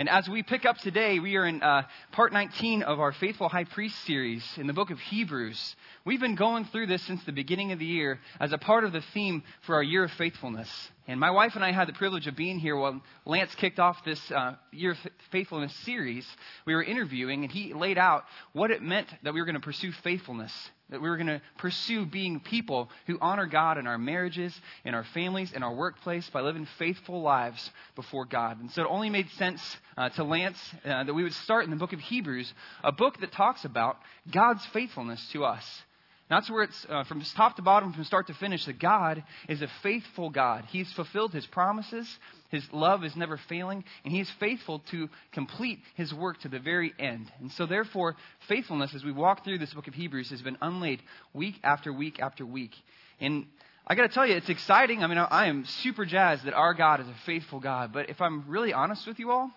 And as we pick up today, we are in uh, part 19 of our Faithful High Priest series in the book of Hebrews. We've been going through this since the beginning of the year as a part of the theme for our year of faithfulness. And my wife and I had the privilege of being here while Lance kicked off this uh, year of faithfulness series. We were interviewing, and he laid out what it meant that we were going to pursue faithfulness that we were going to pursue being people who honor God in our marriages, in our families, in our workplace by living faithful lives before God. And so it only made sense uh, to Lance uh, that we would start in the book of Hebrews, a book that talks about God's faithfulness to us. That's where it's uh, from top to bottom, from start to finish, that God is a faithful God. He's fulfilled his promises. His love is never failing, and he is faithful to complete his work to the very end. And so, therefore, faithfulness, as we walk through this book of Hebrews, has been unlaid week after week after week. And I got to tell you, it's exciting. I mean, I am super jazzed that our God is a faithful God. But if I'm really honest with you all,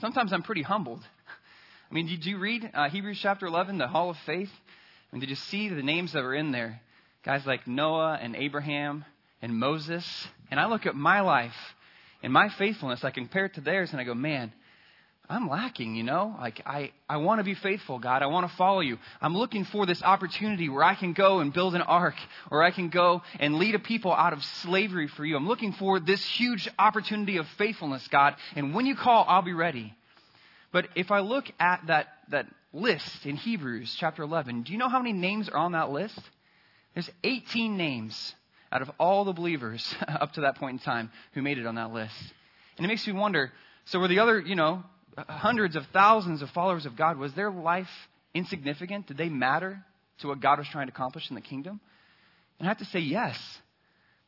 sometimes I'm pretty humbled. I mean, did you read uh, Hebrews chapter 11, the Hall of Faith? And did you see the names that were in there? Guys like Noah and Abraham and Moses. And I look at my life and my faithfulness, I compare it to theirs, and I go, man, I'm lacking, you know? Like, I, I want to be faithful, God. I want to follow you. I'm looking for this opportunity where I can go and build an ark, or I can go and lead a people out of slavery for you. I'm looking for this huge opportunity of faithfulness, God. And when you call, I'll be ready. But if I look at that, that list in Hebrews chapter 11. Do you know how many names are on that list? There's 18 names out of all the believers up to that point in time who made it on that list. And it makes me wonder so were the other, you know, hundreds of thousands of followers of God, was their life insignificant? Did they matter to what God was trying to accomplish in the kingdom? And I have to say yes.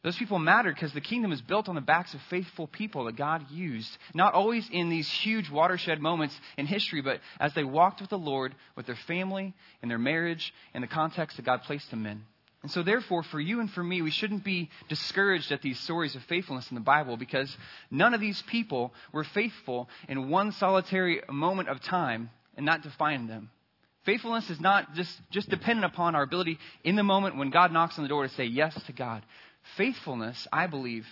Those people mattered because the kingdom is built on the backs of faithful people that God used. Not always in these huge watershed moments in history, but as they walked with the Lord, with their family, in their marriage, in the context that God placed them in. And so, therefore, for you and for me, we shouldn't be discouraged at these stories of faithfulness in the Bible because none of these people were faithful in one solitary moment of time and not defined them. Faithfulness is not just, just dependent upon our ability in the moment when God knocks on the door to say yes to God. Faithfulness, I believe,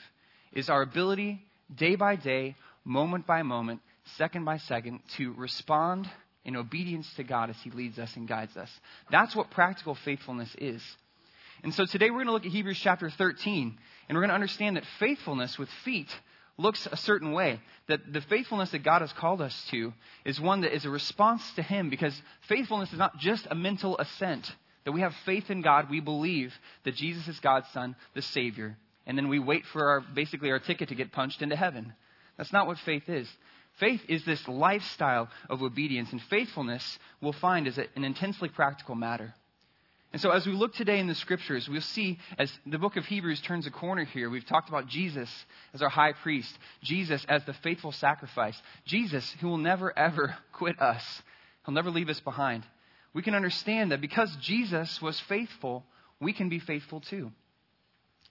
is our ability day by day, moment by moment, second by second, to respond in obedience to God as He leads us and guides us. That's what practical faithfulness is. And so today we're going to look at Hebrews chapter 13, and we're going to understand that faithfulness with feet looks a certain way. That the faithfulness that God has called us to is one that is a response to Him, because faithfulness is not just a mental assent that we have faith in God. We believe that Jesus is God's Son, the Savior. And then we wait for our, basically our ticket to get punched into heaven. That's not what faith is. Faith is this lifestyle of obedience, and faithfulness we'll find is an intensely practical matter. And so, as we look today in the scriptures, we'll see as the book of Hebrews turns a corner here, we've talked about Jesus as our high priest, Jesus as the faithful sacrifice, Jesus who will never, ever quit us, he'll never leave us behind we can understand that because Jesus was faithful, we can be faithful too.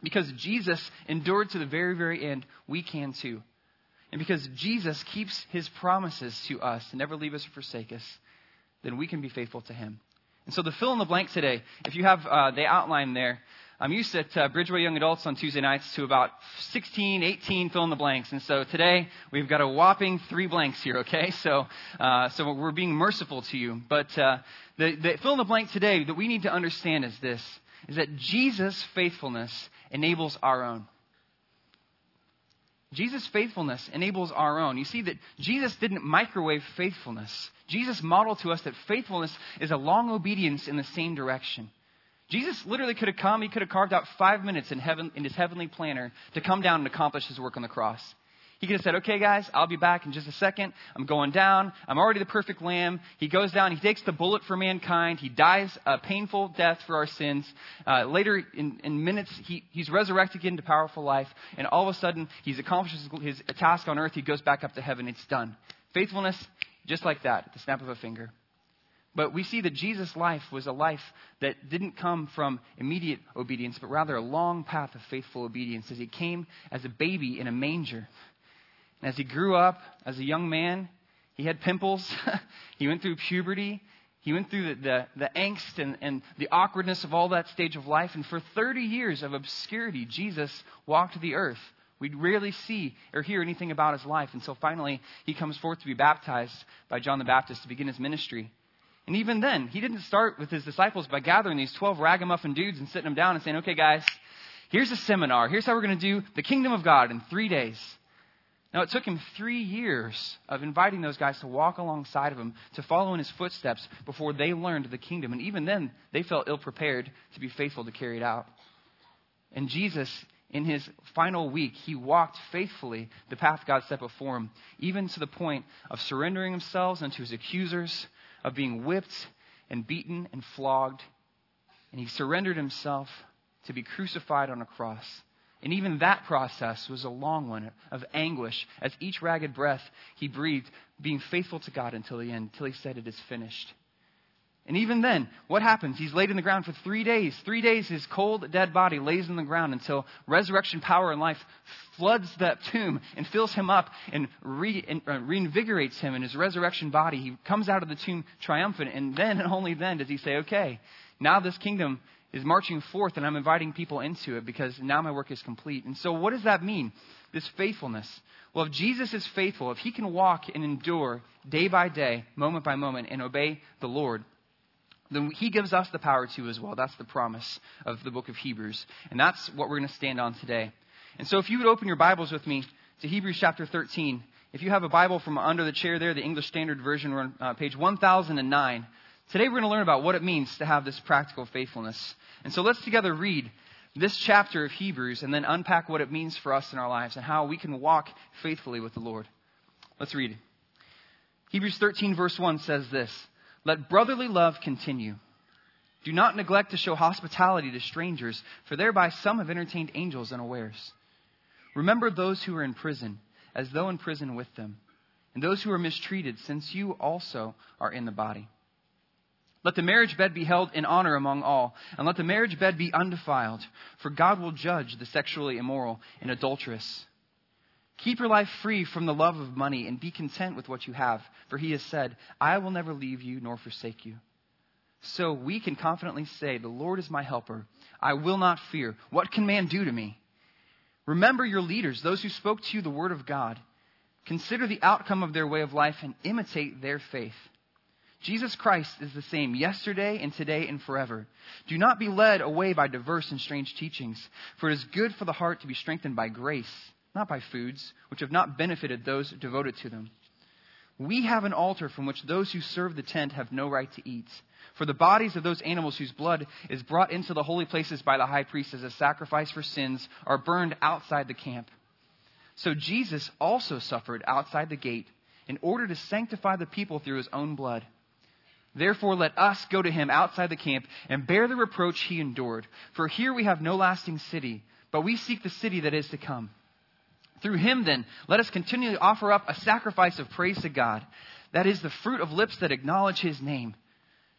Because Jesus endured to the very, very end, we can too. And because Jesus keeps his promises to us to never leave us or forsake us, then we can be faithful to him. And so the fill in the blank today, if you have uh, the outline there, I'm used at uh, Bridgeway Young Adults on Tuesday nights to about 16, 18 fill in the blanks. And so today we've got a whopping three blanks here, okay? So, uh, so we're being merciful to you. But uh, the, the fill in the blank today that we need to understand is this, is that Jesus' faithfulness enables our own. Jesus' faithfulness enables our own. You see that Jesus didn't microwave faithfulness. Jesus modeled to us that faithfulness is a long obedience in the same direction. Jesus literally could have come, he could have carved out five minutes in, heaven, in his heavenly planner to come down and accomplish his work on the cross. He could have said, okay, guys, I'll be back in just a second. I'm going down. I'm already the perfect lamb. He goes down. He takes the bullet for mankind. He dies a painful death for our sins. Uh, later, in, in minutes, he, he's resurrected again to powerful life. And all of a sudden, he's accomplished his, his task on earth. He goes back up to heaven. It's done. Faithfulness, just like that, at the snap of a finger. But we see that Jesus' life was a life that didn't come from immediate obedience, but rather a long path of faithful obedience as he came as a baby in a manger. And as he grew up as a young man, he had pimples. he went through puberty. He went through the, the, the angst and, and the awkwardness of all that stage of life. And for 30 years of obscurity, Jesus walked the earth We rarely see or hear anything about his life until finally he comes forth to be baptized by John the Baptist to begin his ministry. And even then, he didn't start with his disciples by gathering these 12 ragamuffin dudes and sitting them down and saying, okay, guys, here's a seminar. Here's how we're going to do the kingdom of God in three days. Now, it took him three years of inviting those guys to walk alongside of him, to follow in his footsteps before they learned the kingdom. And even then, they felt ill prepared to be faithful to carry it out. And Jesus, in his final week, he walked faithfully the path God set before him, even to the point of surrendering himself unto his accusers, of being whipped and beaten and flogged. And he surrendered himself to be crucified on a cross. And even that process was a long one of anguish as each ragged breath he breathed, being faithful to God until the end, until he said, It is finished. And even then, what happens? He's laid in the ground for three days. Three days, his cold, dead body lays in the ground until resurrection power and life floods that tomb and fills him up and, re, uh, reinvigorates him in his resurrection body. He comes out of the tomb triumphant, and then and only then does he say, Okay, now this kingdom is marching forth, and I'm inviting people into it because now my work is complete. And so, what does that mean? This faithfulness. Well, if Jesus is faithful, if he can walk and endure day by day, moment by moment, and obey the Lord, then he gives us the power to as well. That's the promise of the book of Hebrews. And that's what we're going to stand on today. And so if you would open your Bibles with me to Hebrews chapter 13. If you have a Bible from under the chair there, the English Standard Version, we're on uh, page 1009. Today we're going to learn about what it means to have this practical faithfulness. And so let's together read this chapter of Hebrews and then unpack what it means for us in our lives and how we can walk faithfully with the Lord. Let's read. Hebrews 13, verse 1 says this let brotherly love continue. Do not neglect to show hospitality to strangers, for thereby some have entertained angels unawares. Remember those who are in prison, as though in prison with them, and those who are mistreated, since you also are in the body. Let the marriage bed be held in honor among all, and let the marriage bed be undefiled, for God will judge the sexually immoral and adulterous. Keep your life free from the love of money and be content with what you have, for he has said, I will never leave you nor forsake you. So we can confidently say, The Lord is my helper. I will not fear. What can man do to me? Remember your leaders, those who spoke to you the word of God. Consider the outcome of their way of life and imitate their faith. Jesus Christ is the same yesterday and today and forever. Do not be led away by diverse and strange teachings, for it is good for the heart to be strengthened by grace not by foods, which have not benefited those devoted to them. We have an altar from which those who serve the tent have no right to eat. For the bodies of those animals whose blood is brought into the holy places by the high priest as a sacrifice for sins are burned outside the camp. So Jesus also suffered outside the gate in order to sanctify the people through his own blood. Therefore, let us go to him outside the camp and bear the reproach he endured. For here we have no lasting city, but we seek the city that is to come. Through him, then, let us continually offer up a sacrifice of praise to God. That is the fruit of lips that acknowledge his name.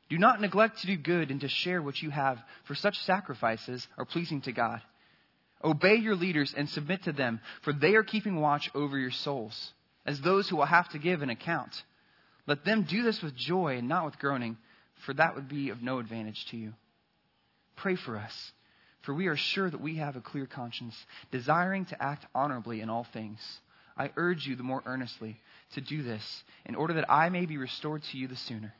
Do not neglect to do good and to share what you have, for such sacrifices are pleasing to God. Obey your leaders and submit to them, for they are keeping watch over your souls, as those who will have to give an account. Let them do this with joy and not with groaning, for that would be of no advantage to you. Pray for us for we are sure that we have a clear conscience, desiring to act honorably in all things. I urge you the more earnestly to do this, in order that I may be restored to you the sooner.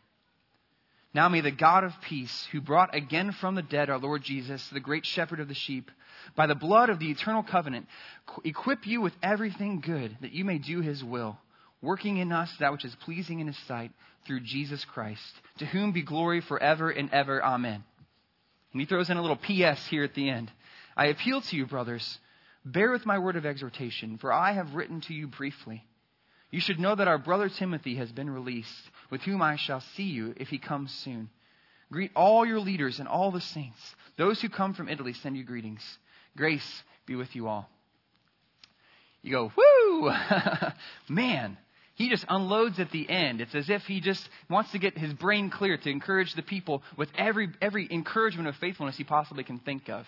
Now may the God of peace, who brought again from the dead our Lord Jesus, the great shepherd of the sheep, by the blood of the eternal covenant, equip you with everything good, that you may do his will, working in us that which is pleasing in his sight, through Jesus Christ, to whom be glory forever and ever. Amen. And he throws in a little P.S. here at the end. I appeal to you, brothers, bear with my word of exhortation, for I have written to you briefly. You should know that our brother Timothy has been released, with whom I shall see you if he comes soon. Greet all your leaders and all the saints. Those who come from Italy send you greetings. Grace be with you all. You go, whoo! Man, he just unloads at the end. It's as if he just wants to get his brain clear to encourage the people with every, every encouragement of faithfulness he possibly can think of.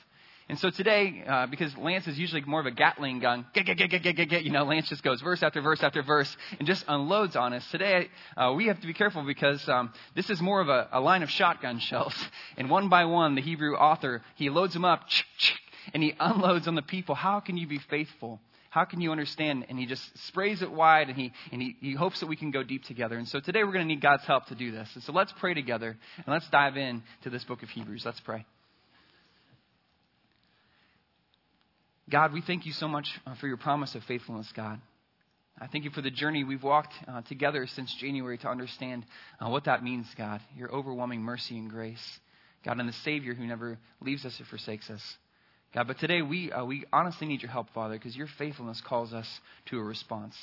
And so today, uh, because Lance is usually more of a Gatling gun, get, get, get, get, get, get, get, you know, Lance just goes verse after verse after verse and just unloads on us. Today, uh, we have to be careful because um, this is more of a, a line of shotgun shells. And one by one, the Hebrew author, he loads them up, and he unloads on the people. How can you be faithful? How can you understand? And he just sprays it wide and he, and he, he hopes that we can go deep together. And so today we're going to need God's help to do this. And so let's pray together and let's dive in to this book of Hebrews. Let's pray. God, we thank you so much uh, for your promise of faithfulness, God. I thank you for the journey we've walked uh, together since January to understand uh, what that means, God. Your overwhelming mercy and grace. God, and the Savior who never leaves us or forsakes us. God, but today we, uh, we honestly need your help, Father, because your faithfulness calls us to a response.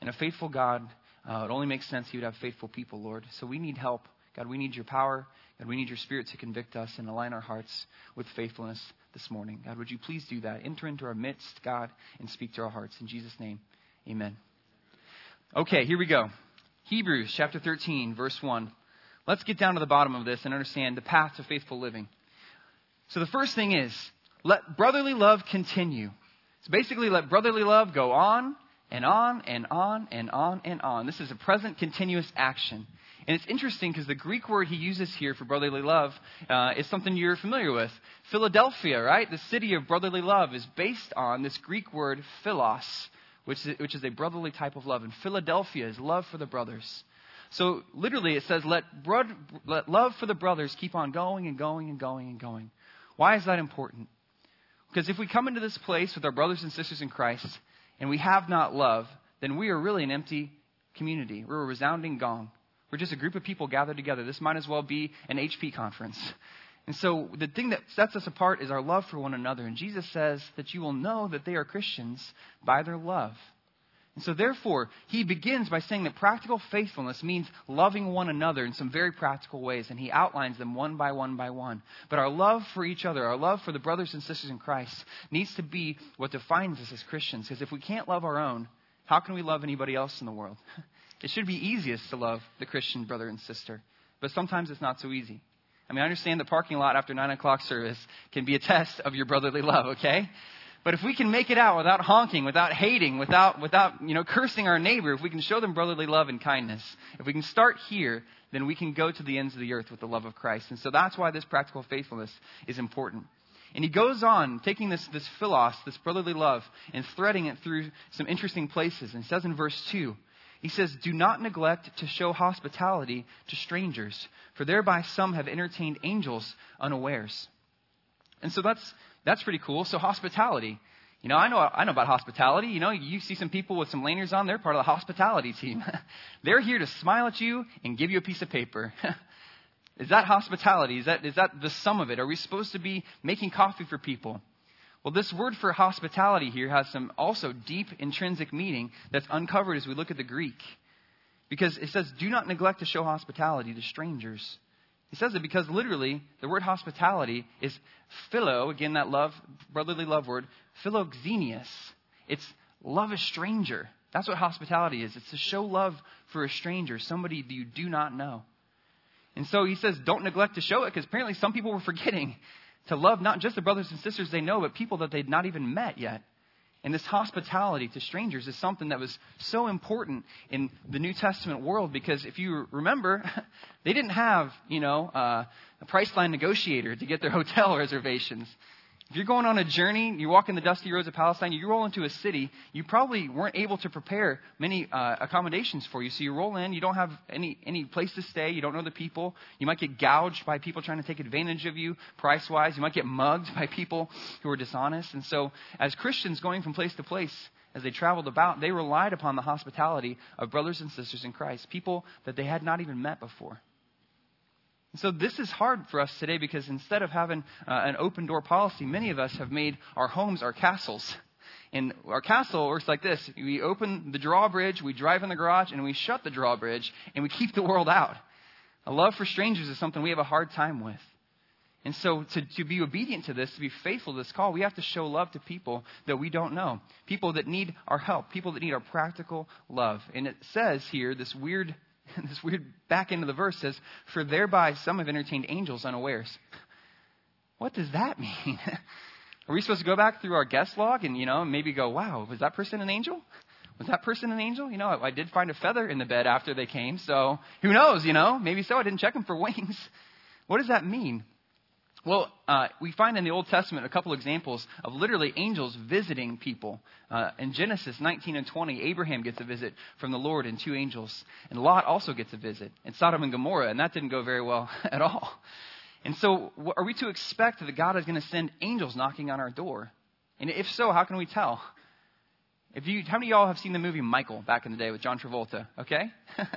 And a faithful God, uh, it only makes sense He would have faithful people, Lord. So we need help. God, we need your power. God, we need your spirit to convict us and align our hearts with faithfulness this morning. God, would you please do that? Enter into our midst, God, and speak to our hearts. In Jesus' name, amen. Okay, here we go. Hebrews chapter 13, verse 1. Let's get down to the bottom of this and understand the path to faithful living. So the first thing is, let brotherly love continue. So basically, let brotherly love go on and on and on and on and on. This is a present continuous action. And it's interesting because the Greek word he uses here for brotherly love uh, is something you're familiar with. Philadelphia, right? The city of brotherly love is based on this Greek word philos, which is, which is a brotherly type of love. And Philadelphia is love for the brothers. So literally it says, let, let love for the brothers keep on going and going and going and going. Why is that important? Because if we come into this place with our brothers and sisters in Christ and we have not love, then we are really an empty community. We're a resounding gong. We're just a group of people gathered together. This might as well be an HP conference. And so the thing that sets us apart is our love for one another. And Jesus says that you will know that they are Christians by their love. And so therefore, he begins by saying that practical faithfulness means loving one another in some very practical ways. And he outlines them one by one by one. But our love for each other, our love for the brothers and sisters in Christ, needs to be what defines us as Christians. Because if we can't love our own, how can we love anybody else in the world? It should be easiest to love the Christian brother and sister, but sometimes it's not so easy. I mean, I understand the parking lot after 9 o'clock service can be a test of your brotherly love, okay? But if we can make it out without honking, without hating, without, without you know, cursing our neighbor, if we can show them brotherly love and kindness, if we can start here, then we can go to the ends of the earth with the love of Christ. And so that's why this practical faithfulness is important. And he goes on, taking this, this philos, this brotherly love, and threading it through some interesting places. And says in verse 2, he says, Do not neglect to show hospitality to strangers, for thereby some have entertained angels unawares. And so that's, that's pretty cool. So, hospitality. You know, I know, I know about hospitality. You know, you see some people with some lanyards on, they're part of the hospitality team. they're here to smile at you and give you a piece of paper. is that hospitality? Is that, is that the sum of it? Are we supposed to be making coffee for people? Well, this word for hospitality here has some also deep intrinsic meaning that's uncovered as we look at the Greek. Because it says, do not neglect to show hospitality to strangers. He says it because literally the word hospitality is philo, again, that love, brotherly love word, philoxenia. It's love a stranger. That's what hospitality is. It's to show love for a stranger, somebody you do not know. And so he says, don't neglect to show it because apparently some people were forgetting to love not just the brothers and sisters they know, but people that they'd not even met yet. And this hospitality to strangers is something that was so important in the New Testament world because if you remember, they didn't have, you know, uh, a Priceline negotiator to get their hotel reservations. If you're going on a journey, you walk in the dusty roads of Palestine, you roll into a city, you probably weren't able to prepare many uh, accommodations for you. So you roll in, you don't have any, any place to stay, you don't know the people. You might get gouged by people trying to take advantage of you price wise. You might get mugged by people who are dishonest. And so, as Christians going from place to place, as they traveled about, they relied upon the hospitality of brothers and sisters in Christ, people that they had not even met before. So this is hard for us today because instead of having uh, an open door policy, many of us have made our homes our castles. And our castle works like this. We open the drawbridge, we drive in the garage, and we shut the drawbridge, and we keep the world out. A love for strangers is something we have a hard time with. And so to, to be obedient to this, to be faithful to this call, we have to show love to people that we don't know. People that need our help. People that need our practical love. And it says here, this weird this weird back end of the verse says, For thereby some have entertained angels unawares. What does that mean? Are we supposed to go back through our guest log and, you know, maybe go, wow, was that person an angel? Was that person an angel? You know, I, I did find a feather in the bed after they came, so who knows, you know? Maybe so. I didn't check them for wings. What does that mean? Well, uh, we find in the Old Testament a couple examples of literally angels visiting people. Uh, in Genesis 19 and 20, Abraham gets a visit from the Lord and two angels. And Lot also gets a visit in Sodom and Gomorrah, and that didn't go very well at all. And so, are we to expect that God is going to send angels knocking on our door? And if so, how can we tell? If you, how many of y'all have seen the movie Michael back in the day with John Travolta? Okay?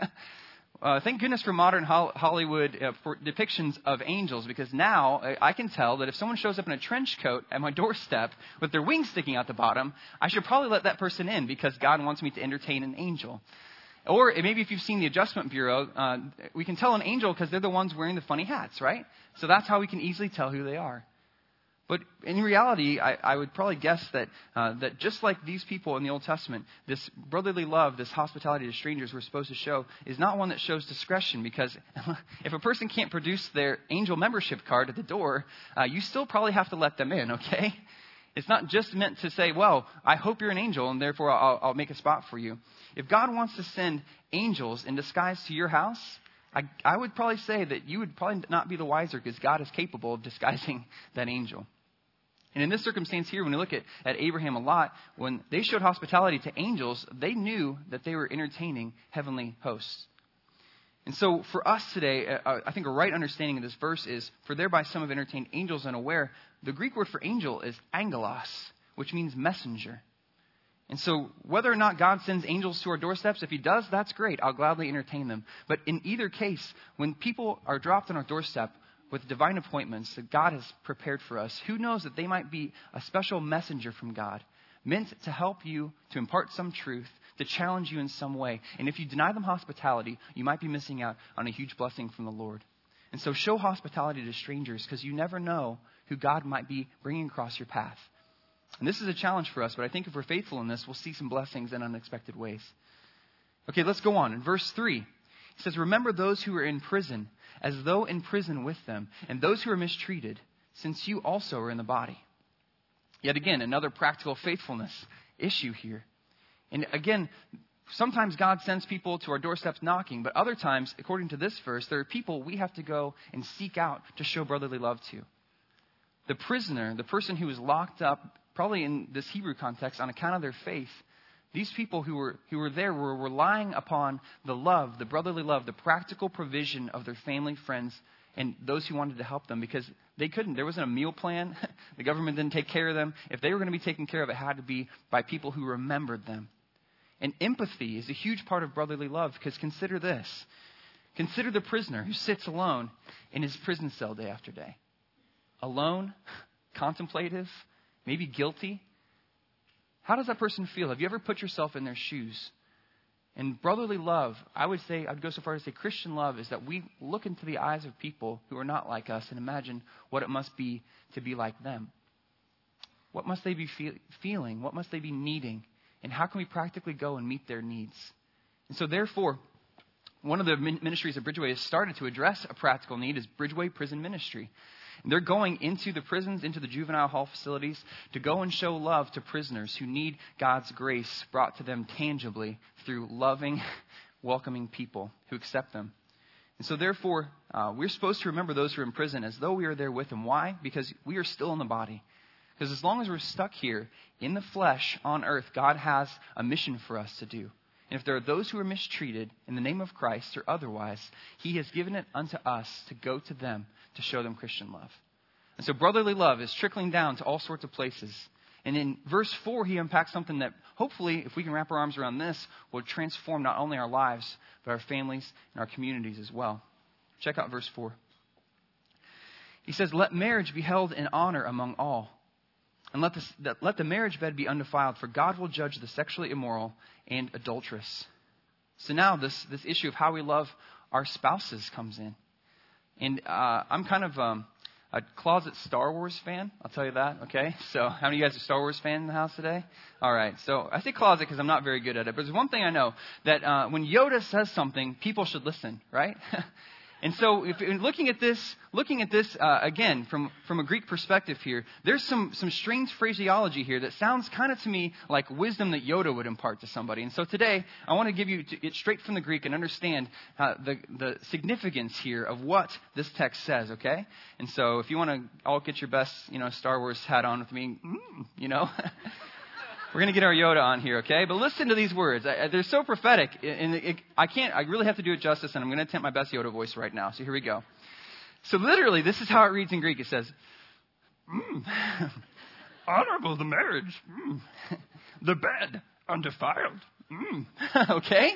Uh, thank goodness for modern Hollywood uh, for depictions of angels, because now I can tell that if someone shows up in a trench coat at my doorstep with their wings sticking out the bottom, I should probably let that person in because God wants me to entertain an angel. Or maybe if you've seen the Adjustment Bureau, uh, we can tell an angel because they're the ones wearing the funny hats, right? So that's how we can easily tell who they are. But in reality, I, I would probably guess that, uh, that just like these people in the Old Testament, this brotherly love, this hospitality to strangers we're supposed to show, is not one that shows discretion because if a person can't produce their angel membership card at the door, uh, you still probably have to let them in, okay? It's not just meant to say, well, I hope you're an angel and therefore I'll, I'll make a spot for you. If God wants to send angels in disguise to your house, I, I would probably say that you would probably not be the wiser because God is capable of disguising that angel. And in this circumstance here, when we look at, at Abraham and Lot, when they showed hospitality to angels, they knew that they were entertaining heavenly hosts. And so for us today, uh, uh, I think a right understanding of this verse is, for thereby some have entertained angels unaware. The Greek word for angel is angelos, which means messenger. And so whether or not God sends angels to our doorsteps, if he does, that's great. I'll gladly entertain them. But in either case, when people are dropped on our doorstep, with divine appointments that God has prepared for us, who knows that they might be a special messenger from God, meant to help you, to impart some truth, to challenge you in some way. And if you deny them hospitality, you might be missing out on a huge blessing from the Lord. And so show hospitality to strangers because you never know who God might be bringing across your path. And this is a challenge for us, but I think if we're faithful in this, we'll see some blessings in unexpected ways. Okay, let's go on. In verse 3, it says, Remember those who are in prison as though in prison with them, and those who are mistreated, since you also are in the body. Yet again, another practical faithfulness issue here. And again, sometimes God sends people to our doorsteps knocking, but other times, according to this verse, there are people we have to go and seek out to show brotherly love to. The prisoner, the person who was locked up, probably in this Hebrew context, on account of their faith, these people who were, who were there were relying upon the love, the brotherly love, the practical provision of their family, friends, and those who wanted to help them because they couldn't. There wasn't a meal plan. the government didn't take care of them. If they were going to be taken care of, it had to be by people who remembered them. And empathy is a huge part of brotherly love because consider this. Consider the prisoner who sits alone in his prison cell day after day. Alone, contemplative, maybe guilty, how does that person feel? Have you ever put yourself in their shoes? And brotherly love, I would say, I'd go so far as to say Christian love is that we look into the eyes of people who are not like us and imagine what it must be to be like them. What must they be feel, feeling? What must they be needing? And how can we practically go and meet their needs? And so, therefore, one of the ministries of Bridgeway has started to address a practical need is Bridgeway Prison Ministry. They're going into the prisons, into the juvenile hall facilities to go and show love to prisoners who need God's grace brought to them tangibly through loving, welcoming people who accept them. And so, therefore, uh, we're supposed to remember those who are in prison as though we are there with them. Why? Because we are still in the body. Because as long as we're stuck here in the flesh on earth, God has a mission for us to do. And if there are those who are mistreated in the name of Christ or otherwise, He has given it unto us to go to them to show them Christian love. And so brotherly love is trickling down to all sorts of places. And in verse 4, he unpacks something that hopefully, if we can wrap our arms around this, will transform not only our lives, but our families and our communities as well. Check out verse 4. He says, Let marriage be held in honor among all. And let, this, let the marriage bed be undefiled, for God will judge the sexually immoral and adulterous. So now this, this issue of how we love our spouses comes in. And uh, I'm kind of um, a closet Star Wars fan. I'll tell you that. Okay. So how many of you guys are Star Wars fan in the house today? All right. So I say closet because I'm not very good at it. But there's one thing I know that uh, when Yoda says something, people should listen, right? And so, if looking at this, looking at this uh, again from, from a Greek perspective here, there's some, some strange phraseology here that sounds kind of to me like wisdom that Yoda would impart to somebody. And so today, I want to give you it straight from the Greek and understand uh, the, the significance here of what this text says, okay? And so, if you want to all get your best, you know, Star Wars hat on with me, mm, you know. We're going to get our Yoda on here, okay? But listen to these words. They're so prophetic, and it, I can't. I really have to do it justice, and I'm going to attempt my best Yoda voice right now. So here we go. So literally, this is how it reads in Greek. It says, mm, "Honorable the marriage, mm, the bed undefiled." Mm. okay.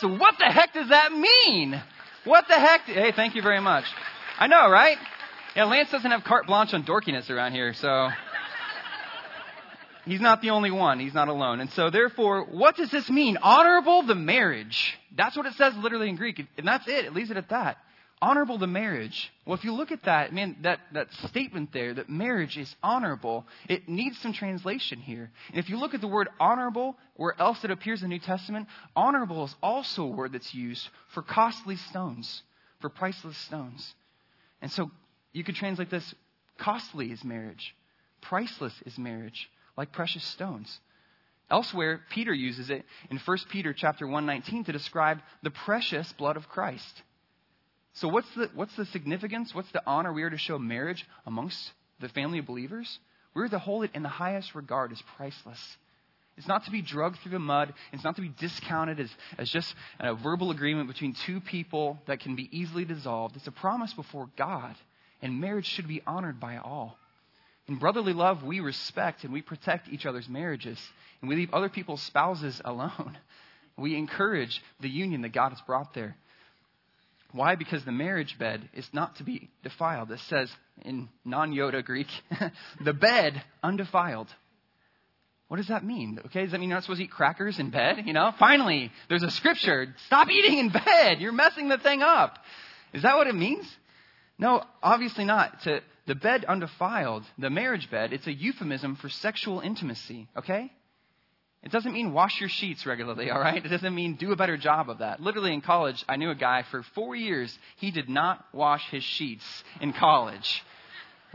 So what the heck does that mean? What the heck? Hey, thank you very much. I know, right? Yeah, Lance doesn't have carte blanche on dorkiness around here, so He's not the only one. He's not alone. And so, therefore, what does this mean? Honorable the marriage. That's what it says literally in Greek. And that's it. It leaves it at that. Honorable the marriage. Well, if you look at that, man, that, that statement there, that marriage is honorable, it needs some translation here. And if you look at the word honorable, where else it appears in the New Testament, honorable is also a word that's used for costly stones, for priceless stones. And so you could translate this costly is marriage, priceless is marriage like precious stones. Elsewhere, Peter uses it in 1 Peter chapter 119 to describe the precious blood of Christ. So what's the, what's the significance? What's the honor we are to show marriage amongst the family of believers? We're to hold it in the highest regard as priceless. It's not to be drugged through the mud. It's not to be discounted as, as just a verbal agreement between two people that can be easily dissolved. It's a promise before God, and marriage should be honored by all. In brotherly love, we respect and we protect each other's marriages, and we leave other people's spouses alone. We encourage the union that God has brought there. Why? Because the marriage bed is not to be defiled. It says in non Yoda Greek, the bed undefiled. What does that mean? Okay, does that mean you're not supposed to eat crackers in bed? You know, finally, there's a scripture. Stop eating in bed. You're messing the thing up. Is that what it means? No, obviously not. To the bed undefiled, the marriage bed, it's a euphemism for sexual intimacy, okay? It doesn't mean wash your sheets regularly, all right? It doesn't mean do a better job of that. Literally in college, I knew a guy for four years, he did not wash his sheets in college.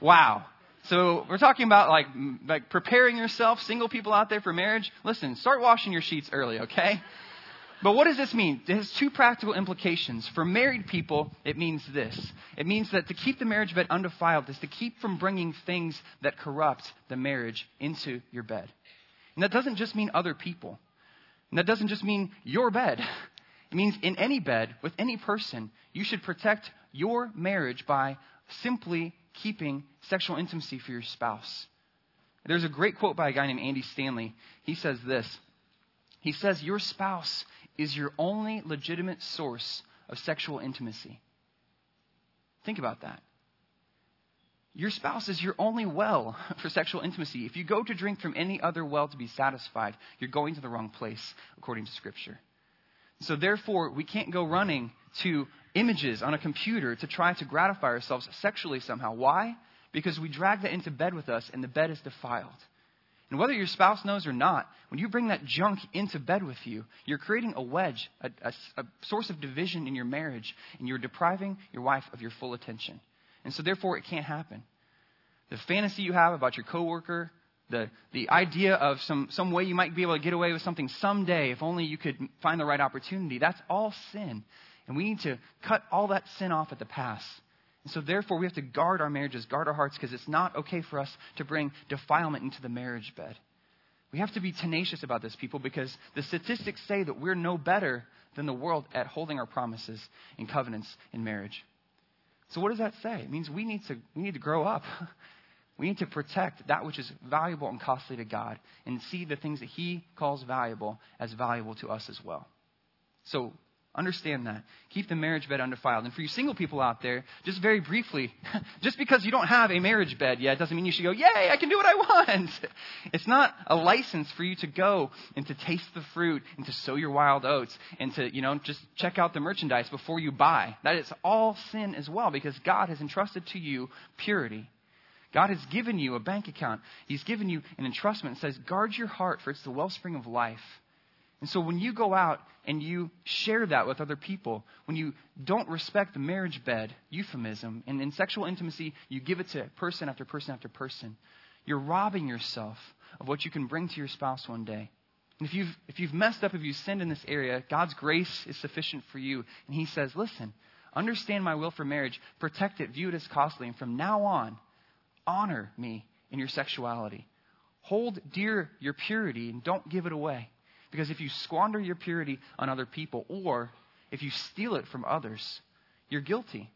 Wow. So we're talking about like, like preparing yourself, single people out there for marriage. Listen, start washing your sheets early, okay? But what does this mean? It has two practical implications. For married people, it means this it means that to keep the marriage bed undefiled is to keep from bringing things that corrupt the marriage into your bed. And that doesn't just mean other people, and that doesn't just mean your bed. It means in any bed with any person, you should protect your marriage by simply keeping sexual intimacy for your spouse. There's a great quote by a guy named Andy Stanley. He says this. He says, Your spouse is your only legitimate source of sexual intimacy. Think about that. Your spouse is your only well for sexual intimacy. If you go to drink from any other well to be satisfied, you're going to the wrong place, according to Scripture. So, therefore, we can't go running to images on a computer to try to gratify ourselves sexually somehow. Why? Because we drag that into bed with us, and the bed is defiled. And whether your spouse knows or not, when you bring that junk into bed with you, you're creating a wedge, a, a, a, source of division in your marriage, and you're depriving your wife of your full attention. And so, therefore, it can't happen. The fantasy you have about your coworker, the, the idea of some, some way you might be able to get away with something someday if only you could find the right opportunity, that's all sin. And we need to cut all that sin off at the pass and so, therefore, we have to guard our marriages, guard our hearts, because it's not okay for us to bring defilement into the marriage bed. We have to be tenacious about this, people, because the statistics say that we're no better than the world at holding our promises and covenants in marriage. So, what does that say? It means we need to, we need to grow up. We need to protect that which is valuable and costly to God and see the things that He calls valuable as valuable to us as well. So, Understand that. Keep the marriage bed undefiled. And for you single people out there, just very briefly, just because you don't have a marriage bed yet doesn't mean you should go, Yay, I can do what I want. It's not a license for you to go and to taste the fruit and to sow your wild oats and to, you know, just check out the merchandise before you buy. That is all sin as well because God has entrusted to you purity. God has given you a bank account. He's given you an entrustment and says, Guard your heart, for it's the wellspring of life. And so when you go out and you share that with other people, when you don't respect the marriage bed, euphemism, and in sexual intimacy, you give it to person after person after person, you're robbing yourself of what you can bring to your spouse one day. And if you've, if you've messed up, if you've sinned in this area, God's grace is sufficient for you. And He says, listen, understand my will for marriage, protect it, view it as costly, and from now on, honor me in your sexuality. Hold dear your purity and don't give it away. Because if you squander your purity on other people, or if you steal it from others, you're guilty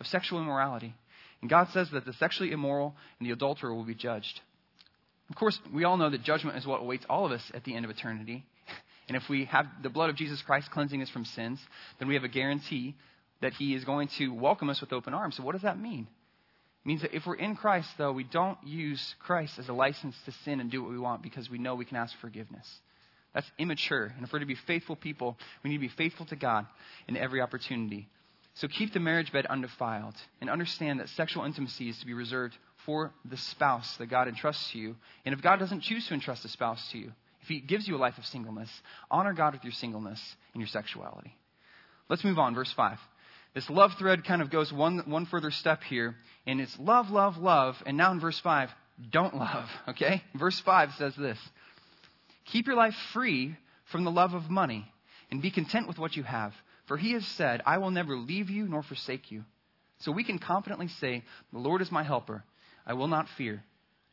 of sexual immorality. And God says that the sexually immoral and the adulterer will be judged. Of course, we all know that judgment is what awaits all of us at the end of eternity. And if we have the blood of Jesus Christ cleansing us from sins, then we have a guarantee that He is going to welcome us with open arms. So, what does that mean? It means that if we're in Christ, though, we don't use Christ as a license to sin and do what we want because we know we can ask forgiveness. That's immature. And if we're to be faithful people, we need to be faithful to God in every opportunity. So keep the marriage bed undefiled and understand that sexual intimacy is to be reserved for the spouse that God entrusts to you. And if God doesn't choose to entrust a spouse to you, if He gives you a life of singleness, honor God with your singleness and your sexuality. Let's move on, verse 5. This love thread kind of goes one, one further step here, and it's love, love, love. And now in verse 5, don't love, okay? Verse 5 says this Keep your life free from the love of money and be content with what you have. For he has said, I will never leave you nor forsake you. So we can confidently say, The Lord is my helper. I will not fear.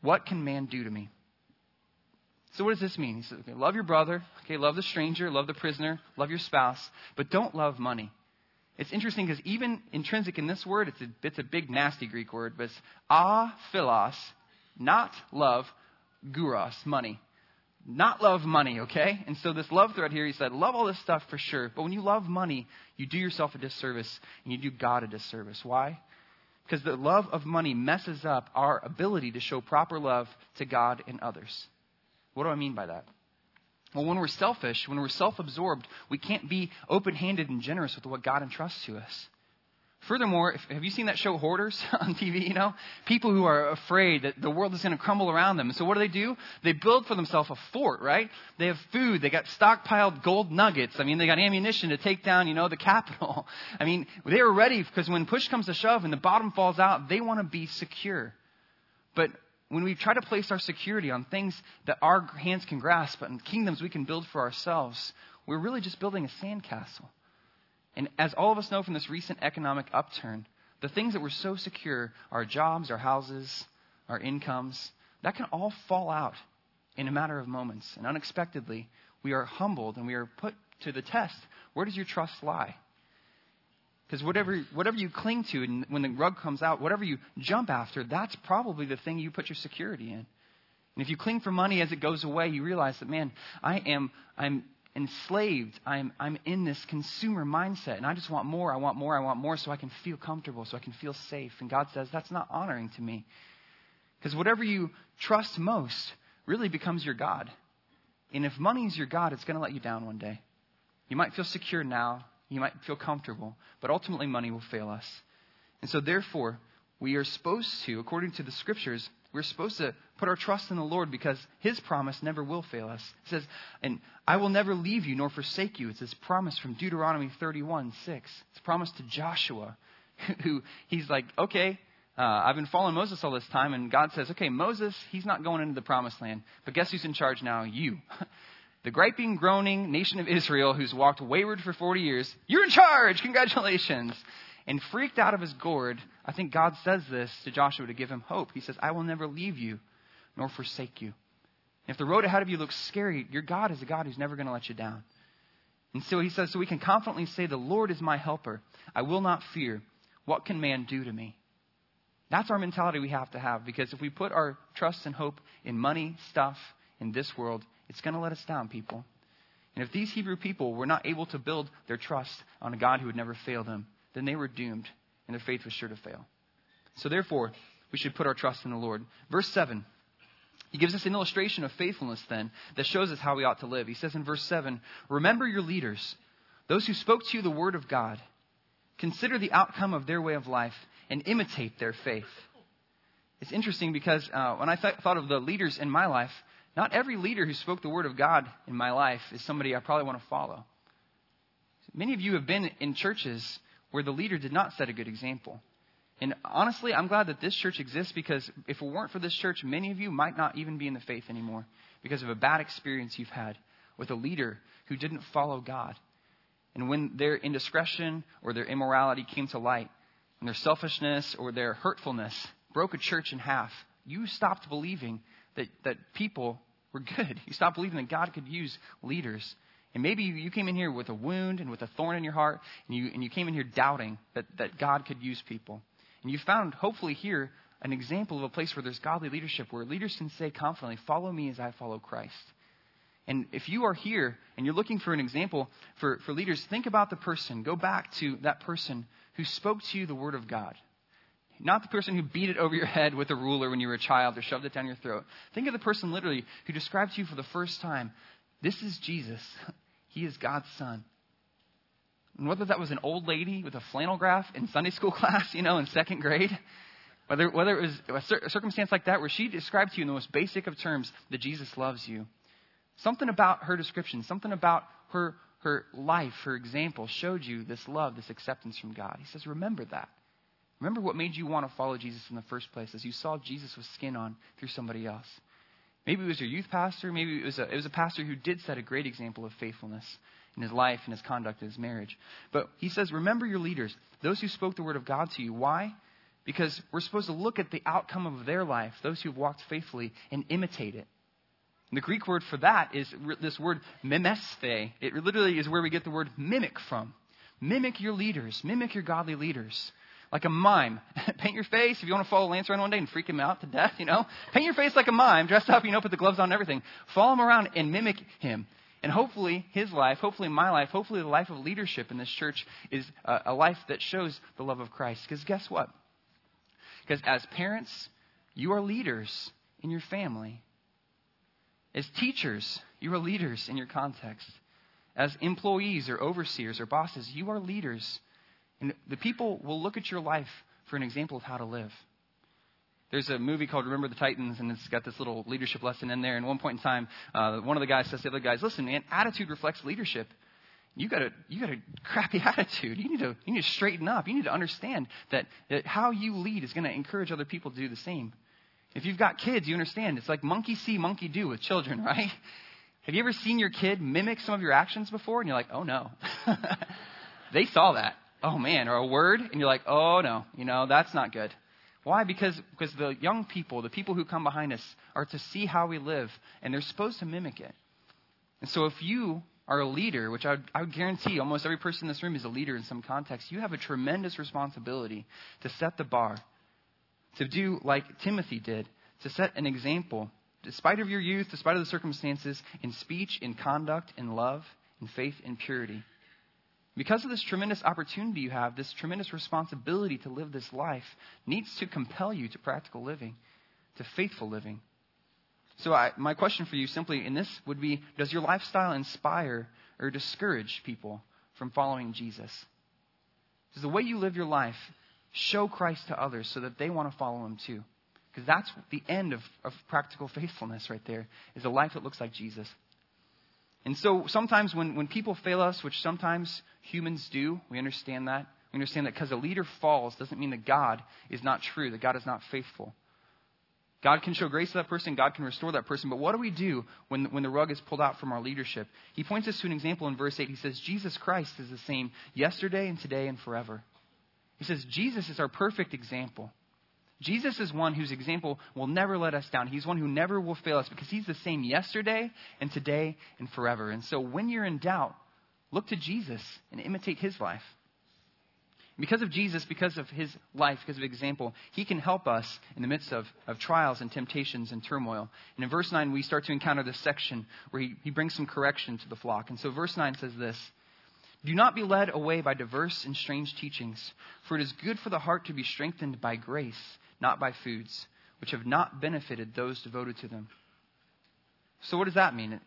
What can man do to me? So what does this mean? He says, okay, love your brother, okay, love the stranger, love the prisoner, love your spouse, but don't love money. It's interesting because even intrinsic in this word, it's a, it's a big nasty Greek word, but it's a philos, not love, guros, money not love money, okay? And so this love thread here, he said, love all this stuff for sure. But when you love money, you do yourself a disservice and you do God a disservice. Why? Because the love of money messes up our ability to show proper love to God and others. What do I mean by that? Well, when we're selfish, when we're self absorbed, we can't be open handed and generous with what God entrusts to us. Furthermore, if, have you seen that show Hoarders on TV? You know, people who are afraid that the world is going to crumble around them. So what do they do? They build for themselves a fort, right? They have food. They got stockpiled gold nuggets. I mean, they got ammunition to take down, you know, the capital. I mean, they are ready because when push comes to shove and the bottom falls out, they want to be secure. But when we try to place our security on things that our hands can grasp and kingdoms we can build for ourselves, we're really just building a sandcastle. And as all of us know from this recent economic upturn, the things that were so secure, our jobs, our houses, our incomes, that can all fall out in a matter of moments. And unexpectedly, we are humbled and we are put to the test. Where does your trust lie? Because whatever, whatever you cling to, and when the rug comes out, whatever you jump after, that's probably the thing you put your security in. And if you cling for money as it goes away, you realize that, man, I am I'm enslaved. I'm, I'm in this consumer mindset, and I just want more, I want more, I want more so I can feel comfortable, so I can feel safe. And God says, that's not honoring to me. Because whatever you trust most really becomes your God. And if money is your God, it's going to let you down one day. You might feel secure now, you might feel comfortable, but ultimately money will fail us. And so, therefore, we are supposed to, according to the scriptures, we're supposed to put our trust in the Lord because His promise never will fail us. It says, and I will never leave you nor forsake you. It's His promise from Deuteronomy 31, 6. It's a promise to Joshua, who he's like, okay, uh, I've been following Moses all this time, and God says, okay, Moses, he's not going into the promised land, but guess who's in charge now? You. the griping, groaning nation of Israel who's walked wayward for 40 years, you're in charge! Congratulations! And freaked out of his gourd, I think God says this to Joshua to give him hope. He says, I will never leave you nor forsake you. if the road ahead of you looks scary, your God is a God who's never going to let you down. And so he says, so we can confidently say, The Lord is my helper. I will not fear. What can man do to me? That's our mentality we have to have because if we put our trust and hope in money, stuff, in this world, it's going to let us down, people. And if these Hebrew people were not able to build their trust on a God who would never fail them, then they were doomed, and their faith was sure to fail. So therefore, we should put our trust in the Lord. Verse 7. He gives us an illustration of faithfulness then that shows us how we ought to live. He says in verse 7 Remember your leaders, those who spoke to you the word of God. Consider the outcome of their way of life and imitate their faith. It's interesting because uh, when I th- thought of the leaders in my life, not every leader who spoke the word of God in my life is somebody I probably want to follow. Many of you have been in churches where the leader did not set a good example. And honestly, I'm glad that this church exists because if it weren't for this church, many of you might not even be in the faith anymore because of a bad experience you've had with a leader who didn't follow God. And when their indiscretion or their immorality came to light, and their selfishness or their hurtfulness broke a church in half, you stopped believing that, that people were good. You stopped believing that God could use leaders. And maybe you came in here with a wound and with a thorn in your heart, and you, and you came in here doubting that, that God could use people. And you found, hopefully, here an example of a place where there's godly leadership, where leaders can say confidently, Follow me as I follow Christ. And if you are here and you're looking for an example for, for leaders, think about the person. Go back to that person who spoke to you the Word of God. Not the person who beat it over your head with a ruler when you were a child or shoved it down your throat. Think of the person literally who described to you for the first time this is Jesus. He is God's Son. And whether that was an old lady with a flannel graph in Sunday school class, you know, in second grade, whether, whether it was a circumstance like that where she described to you in the most basic of terms that Jesus loves you, something about her description, something about her, her life, her example showed you this love, this acceptance from God. He says, Remember that. Remember what made you want to follow Jesus in the first place, as you saw Jesus with skin on through somebody else. Maybe it was your youth pastor. Maybe it was, a, it was a pastor who did set a great example of faithfulness in his life and his conduct in his marriage. But he says, remember your leaders, those who spoke the word of God to you. Why? Because we're supposed to look at the outcome of their life, those who have walked faithfully, and imitate it. And the Greek word for that is this word mimesthe. It literally is where we get the word mimic from. Mimic your leaders, mimic your godly leaders like a mime. Paint your face if you want to follow Lance around one day and freak him out to death, you know. Paint your face like a mime, dressed up, you know, put the gloves on and everything. Follow him around and mimic him. And hopefully, his life, hopefully my life, hopefully the life of leadership in this church is a, a life that shows the love of Christ. Because guess what? Because as parents, you are leaders in your family. As teachers, you are leaders in your context. As employees or overseers or bosses, you are leaders and the people will look at your life for an example of how to live. There's a movie called Remember the Titans, and it's got this little leadership lesson in there. And at one point in time, uh, one of the guys says to the other guys, "Listen, man, attitude reflects leadership. You got a you got a crappy attitude. You need to you need to straighten up. You need to understand that, that how you lead is going to encourage other people to do the same. If you've got kids, you understand it's like monkey see, monkey do with children, right? Have you ever seen your kid mimic some of your actions before, and you're like, "Oh no." they saw that oh man, or a word, and you're like, oh no, you know, that's not good. Why? Because, because the young people, the people who come behind us, are to see how we live, and they're supposed to mimic it. And so if you are a leader, which I would, I would guarantee almost every person in this room is a leader in some context, you have a tremendous responsibility to set the bar, to do like Timothy did, to set an example, despite of your youth, despite of the circumstances, in speech, in conduct, in love, in faith, in purity. Because of this tremendous opportunity you have, this tremendous responsibility to live this life needs to compel you to practical living, to faithful living. So, I, my question for you simply in this would be Does your lifestyle inspire or discourage people from following Jesus? Does the way you live your life show Christ to others so that they want to follow him too? Because that's the end of, of practical faithfulness right there, is a life that looks like Jesus. And so sometimes when, when people fail us, which sometimes humans do, we understand that. We understand that because a leader falls doesn't mean that God is not true, that God is not faithful. God can show grace to that person, God can restore that person, but what do we do when, when the rug is pulled out from our leadership? He points us to an example in verse 8. He says, Jesus Christ is the same yesterday and today and forever. He says, Jesus is our perfect example. Jesus is one whose example will never let us down. He's one who never will fail us because he's the same yesterday and today and forever. And so when you're in doubt, look to Jesus and imitate his life. Because of Jesus, because of his life, because of example, he can help us in the midst of, of trials and temptations and turmoil. And in verse 9, we start to encounter this section where he, he brings some correction to the flock. And so verse 9 says this Do not be led away by diverse and strange teachings, for it is good for the heart to be strengthened by grace not by foods, which have not benefited those devoted to them. So, what does that mean?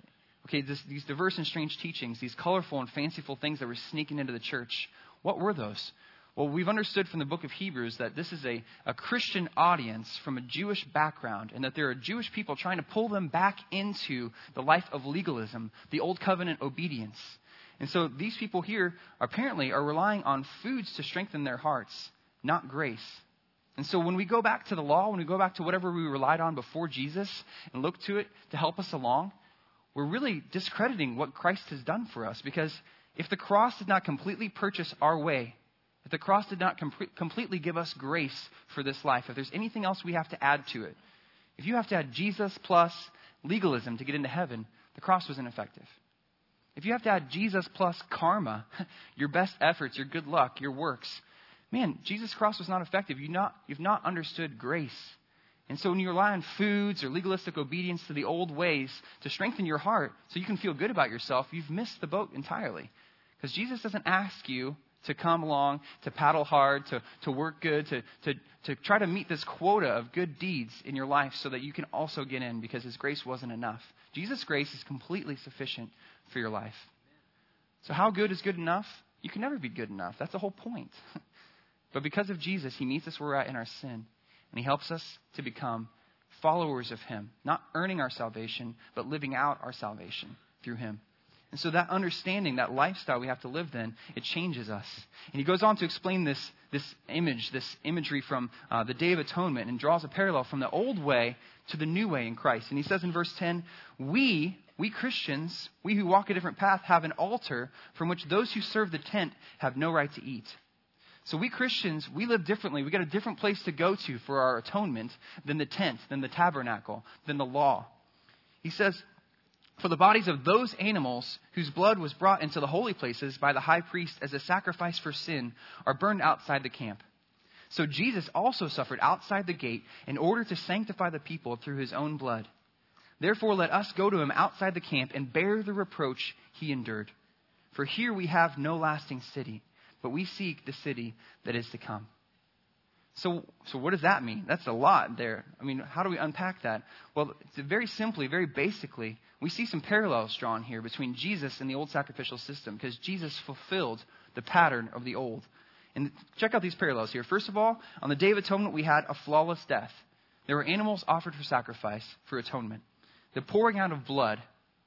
Okay, this, these diverse and strange teachings, these colorful and fanciful things that were sneaking into the church, what were those? Well, we've understood from the book of Hebrews that this is a, a Christian audience from a Jewish background, and that there are Jewish people trying to pull them back into the life of legalism, the old covenant obedience. And so these people here apparently are relying on foods to strengthen their hearts, not grace. And so when we go back to the law, when we go back to whatever we relied on before Jesus and look to it to help us along, we're really discrediting what Christ has done for us. Because if the cross did not completely purchase our way, if the cross did not com- completely give us grace for this life, if there's anything else we have to add to it, if you have to add Jesus plus legalism to get into heaven, the cross was ineffective. If you have to add Jesus plus karma, your best efforts, your good luck, your works, man, Jesus' cross was not effective. You not, you've not understood grace. And so when you rely on foods or legalistic obedience to the old ways to strengthen your heart so you can feel good about yourself, you've missed the boat entirely. Because Jesus doesn't ask you to come along, to paddle hard, to, to work good, to, to, to try to meet this quota of good deeds in your life so that you can also get in because His grace wasn't enough. Jesus' grace is completely sufficient for your life. So, how good is good enough? You can never be good enough. That's the whole point. but because of Jesus, He meets us where we're at in our sin, and He helps us to become followers of Him, not earning our salvation, but living out our salvation through Him. And so that understanding, that lifestyle we have to live then, it changes us. And he goes on to explain this, this image, this imagery from uh, the Day of Atonement, and draws a parallel from the old way to the new way in Christ. And he says in verse 10, We, we Christians, we who walk a different path, have an altar from which those who serve the tent have no right to eat. So we Christians, we live differently. We got a different place to go to for our atonement than the tent, than the tabernacle, than the law. He says, for the bodies of those animals whose blood was brought into the holy places by the high priest as a sacrifice for sin are burned outside the camp. So Jesus also suffered outside the gate in order to sanctify the people through his own blood. Therefore, let us go to him outside the camp and bear the reproach he endured. For here we have no lasting city, but we seek the city that is to come. So, so what does that mean? That's a lot there. I mean, how do we unpack that? Well, very simply, very basically, we see some parallels drawn here between Jesus and the old sacrificial system because Jesus fulfilled the pattern of the old. And check out these parallels here. First of all, on the Day of Atonement, we had a flawless death. There were animals offered for sacrifice, for atonement. The pouring out of blood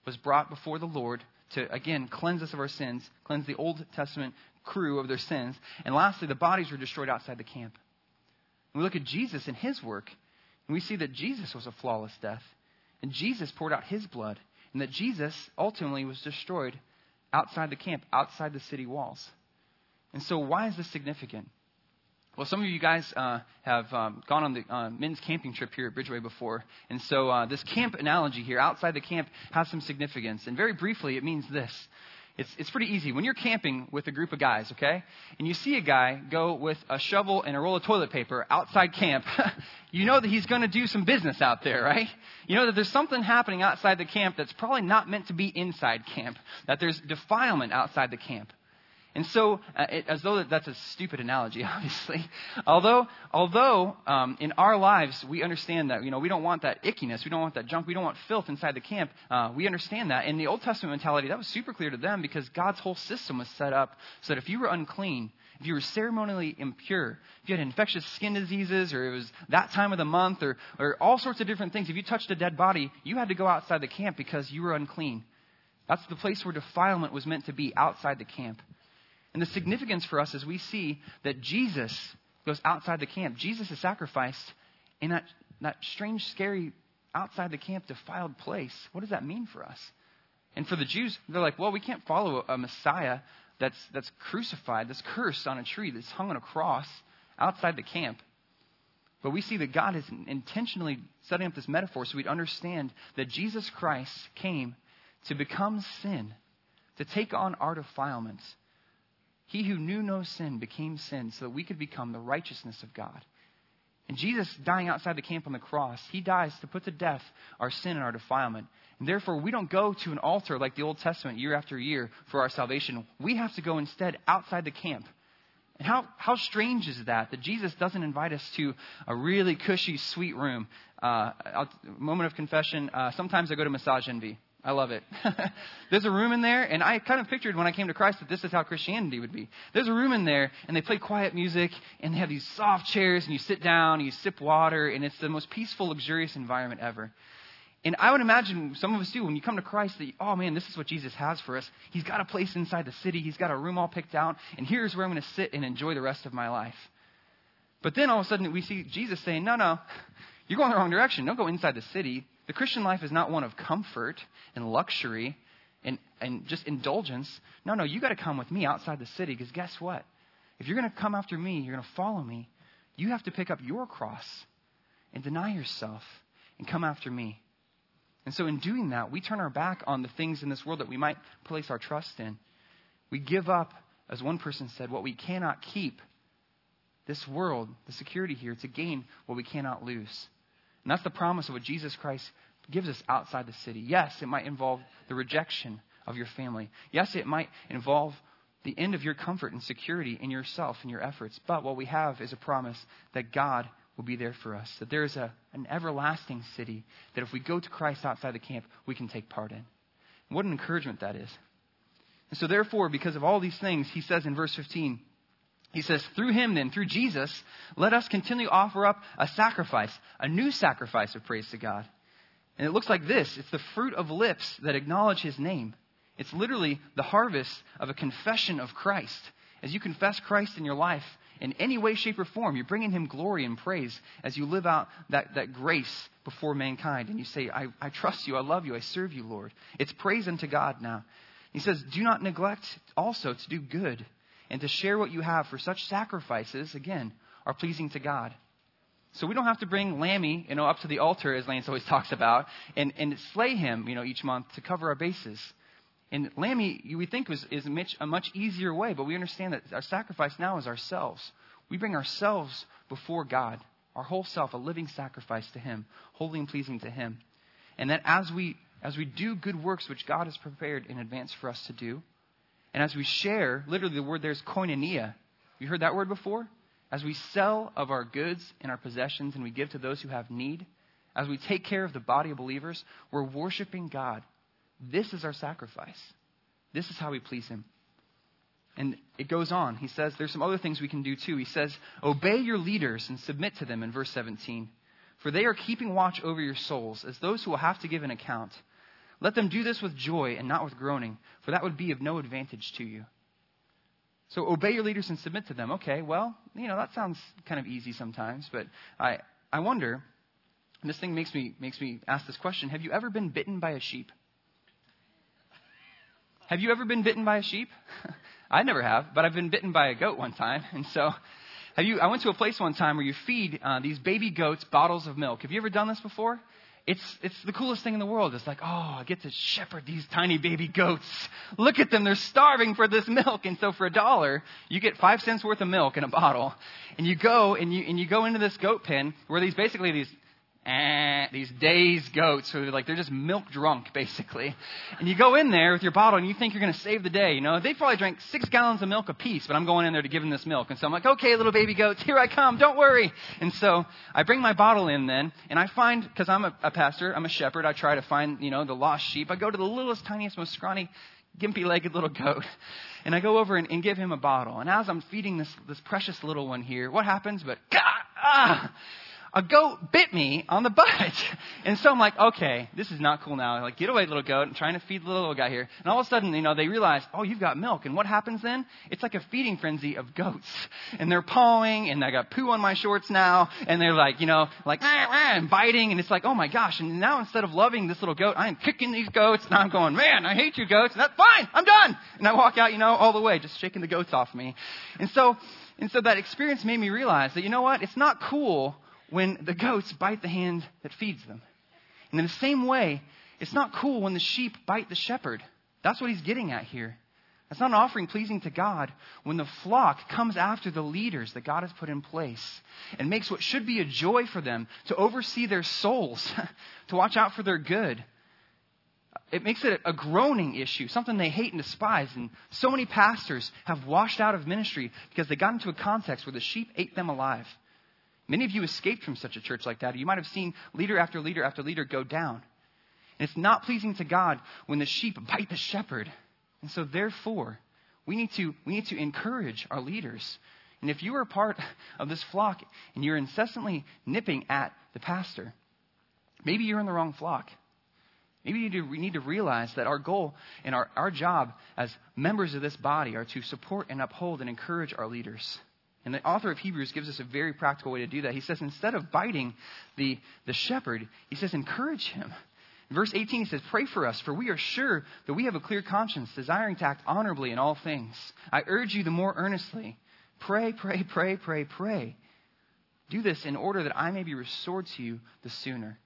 was brought before the Lord to, again, cleanse us of our sins, cleanse the Old Testament crew of their sins. And lastly, the bodies were destroyed outside the camp. And we look at Jesus and his work, and we see that Jesus was a flawless death. And Jesus poured out his blood, and that Jesus ultimately was destroyed outside the camp, outside the city walls. And so, why is this significant? Well, some of you guys uh, have um, gone on the uh, men's camping trip here at Bridgeway before. And so, uh, this camp analogy here, outside the camp, has some significance. And very briefly, it means this it's, it's pretty easy. When you're camping with a group of guys, okay, and you see a guy go with a shovel and a roll of toilet paper outside camp, you know that he's going to do some business out there, right? You know that there's something happening outside the camp that's probably not meant to be inside camp, that there's defilement outside the camp. And so, uh, it, as though that's a stupid analogy, obviously, although, although um, in our lives we understand that, you know, we don't want that ickiness, we don't want that junk, we don't want filth inside the camp. Uh, we understand that. In the Old Testament mentality, that was super clear to them because God's whole system was set up so that if you were unclean, if you were ceremonially impure, if you had infectious skin diseases, or it was that time of the month, or, or all sorts of different things, if you touched a dead body, you had to go outside the camp because you were unclean. That's the place where defilement was meant to be, outside the camp. And the significance for us is we see that Jesus goes outside the camp. Jesus is sacrificed in that, that strange, scary, outside the camp, defiled place. What does that mean for us? And for the Jews, they're like, well, we can't follow a Messiah that's, that's crucified, that's cursed on a tree, that's hung on a cross outside the camp. But we see that God is intentionally setting up this metaphor so we'd understand that Jesus Christ came to become sin, to take on our defilements, he who knew no sin became sin so that we could become the righteousness of God. And Jesus dying outside the camp on the cross, he dies to put to death our sin and our defilement. And therefore, we don't go to an altar like the Old Testament year after year for our salvation. We have to go instead outside the camp. And how, how strange is that, that Jesus doesn't invite us to a really cushy, sweet room? Uh, moment of confession, uh, sometimes I go to Massage Envy. I love it. There's a room in there, and I kind of pictured when I came to Christ that this is how Christianity would be. There's a room in there, and they play quiet music, and they have these soft chairs, and you sit down, and you sip water, and it's the most peaceful, luxurious environment ever. And I would imagine some of us do when you come to Christ that, oh man, this is what Jesus has for us. He's got a place inside the city, He's got a room all picked out, and here's where I'm going to sit and enjoy the rest of my life. But then all of a sudden we see Jesus saying, no, no, you're going the wrong direction. Don't go inside the city. The Christian life is not one of comfort and luxury and, and just indulgence. No, no, you got to come with me outside the city because guess what? If you're going to come after me, you're going to follow me, you have to pick up your cross and deny yourself and come after me. And so, in doing that, we turn our back on the things in this world that we might place our trust in. We give up, as one person said, what we cannot keep. This world, the security here, to gain what we cannot lose. And that's the promise of what Jesus Christ gives us outside the city. Yes, it might involve the rejection of your family. Yes, it might involve the end of your comfort and security in yourself and your efforts. But what we have is a promise that God will be there for us, that there is a, an everlasting city that if we go to Christ outside the camp, we can take part in. what an encouragement that is. And so, therefore, because of all these things, he says in verse 15, he says, Through him, then, through Jesus, let us continually offer up a sacrifice, a new sacrifice of praise to God. And it looks like this it's the fruit of lips that acknowledge his name. It's literally the harvest of a confession of Christ. As you confess Christ in your life in any way, shape, or form, you're bringing him glory and praise as you live out that, that grace before mankind. And you say, I, I trust you, I love you, I serve you, Lord. It's praise unto God now. He says, Do not neglect also to do good and to share what you have, for such sacrifices, again, are pleasing to God. So we don't have to bring Lammy, you know, up to the altar, as Lance always talks about, and, and slay him, you know, each month to cover our bases. And Lammy, we think was, is a much, easier way, but we understand that our sacrifice now is ourselves. We bring ourselves before God, our whole self, a living sacrifice to Him, holy and pleasing to Him. And that as we, as we do good works which God has prepared in advance for us to do, and as we share, literally the word there is koinonia. You heard that word before? As we sell of our goods and our possessions and we give to those who have need, as we take care of the body of believers, we're worshiping God. This is our sacrifice. This is how we please Him. And it goes on. He says there's some other things we can do too. He says, Obey your leaders and submit to them in verse 17. For they are keeping watch over your souls as those who will have to give an account. Let them do this with joy and not with groaning, for that would be of no advantage to you. So obey your leaders and submit to them. Okay, well, you know, that sounds kind of easy sometimes, but I, I wonder, this thing makes me, makes me ask this question Have you ever been bitten by a sheep? Have you ever been bitten by a sheep? I never have, but I've been bitten by a goat one time. And so, have you, I went to a place one time where you feed uh, these baby goats bottles of milk. Have you ever done this before? It's, it's the coolest thing in the world. It's like, oh, I get to shepherd these tiny baby goats. Look at them. They're starving for this milk. And so for a dollar, you get five cents worth of milk in a bottle. And you go and you, and you go into this goat pen where these basically these eh, these dazed goats who are like they're just milk drunk basically. And you go in there with your bottle and you think you're going to save the day. You know, they probably drank six gallons of milk apiece, but I'm going in there to give them this milk. And so I'm like, okay, little baby goats, here I come. Don't worry. And so I bring my bottle in then, and I find because I'm a, a pastor, I'm a shepherd. I try to find you know the lost sheep. I go to the littlest, tiniest, most scrawny gimpy legged little goat. And I go over and, and, give him a bottle. And as I'm feeding this, this precious little one here, what happens? But, ah, a goat bit me on the butt. And so I'm like, okay, this is not cool now. I'm Like, get away, little goat. I'm trying to feed the little guy here. And all of a sudden, you know, they realize, oh, you've got milk. And what happens then? It's like a feeding frenzy of goats. And they're pawing, and I got poo on my shorts now. And they're like, you know, like, ah, ah, and biting. And it's like, oh my gosh. And now instead of loving this little goat, I am kicking these goats. And I'm going, man, I hate you goats. And that's fine. I'm done. And I walk out, you know, all the way, just shaking the goats off me. And so, and so that experience made me realize that, you know what? It's not cool when the goats bite the hand that feeds them. And in the same way, it's not cool when the sheep bite the shepherd. That's what he's getting at here. That's not an offering pleasing to God when the flock comes after the leaders that God has put in place and makes what should be a joy for them to oversee their souls, to watch out for their good. It makes it a groaning issue, something they hate and despise. And so many pastors have washed out of ministry because they got into a context where the sheep ate them alive. Many of you escaped from such a church like that. You might have seen leader after leader after leader go down. And it's not pleasing to God when the sheep bite the shepherd. And so, therefore, we need to, we need to encourage our leaders. And if you are part of this flock and you're incessantly nipping at the pastor, maybe you're in the wrong flock. Maybe you need to, we need to realize that our goal and our, our job as members of this body are to support and uphold and encourage our leaders. And the author of Hebrews gives us a very practical way to do that. He says, instead of biting the, the shepherd, he says, encourage him. In verse 18, he says, Pray for us, for we are sure that we have a clear conscience, desiring to act honorably in all things. I urge you the more earnestly. Pray, pray, pray, pray, pray. Do this in order that I may be restored to you the sooner.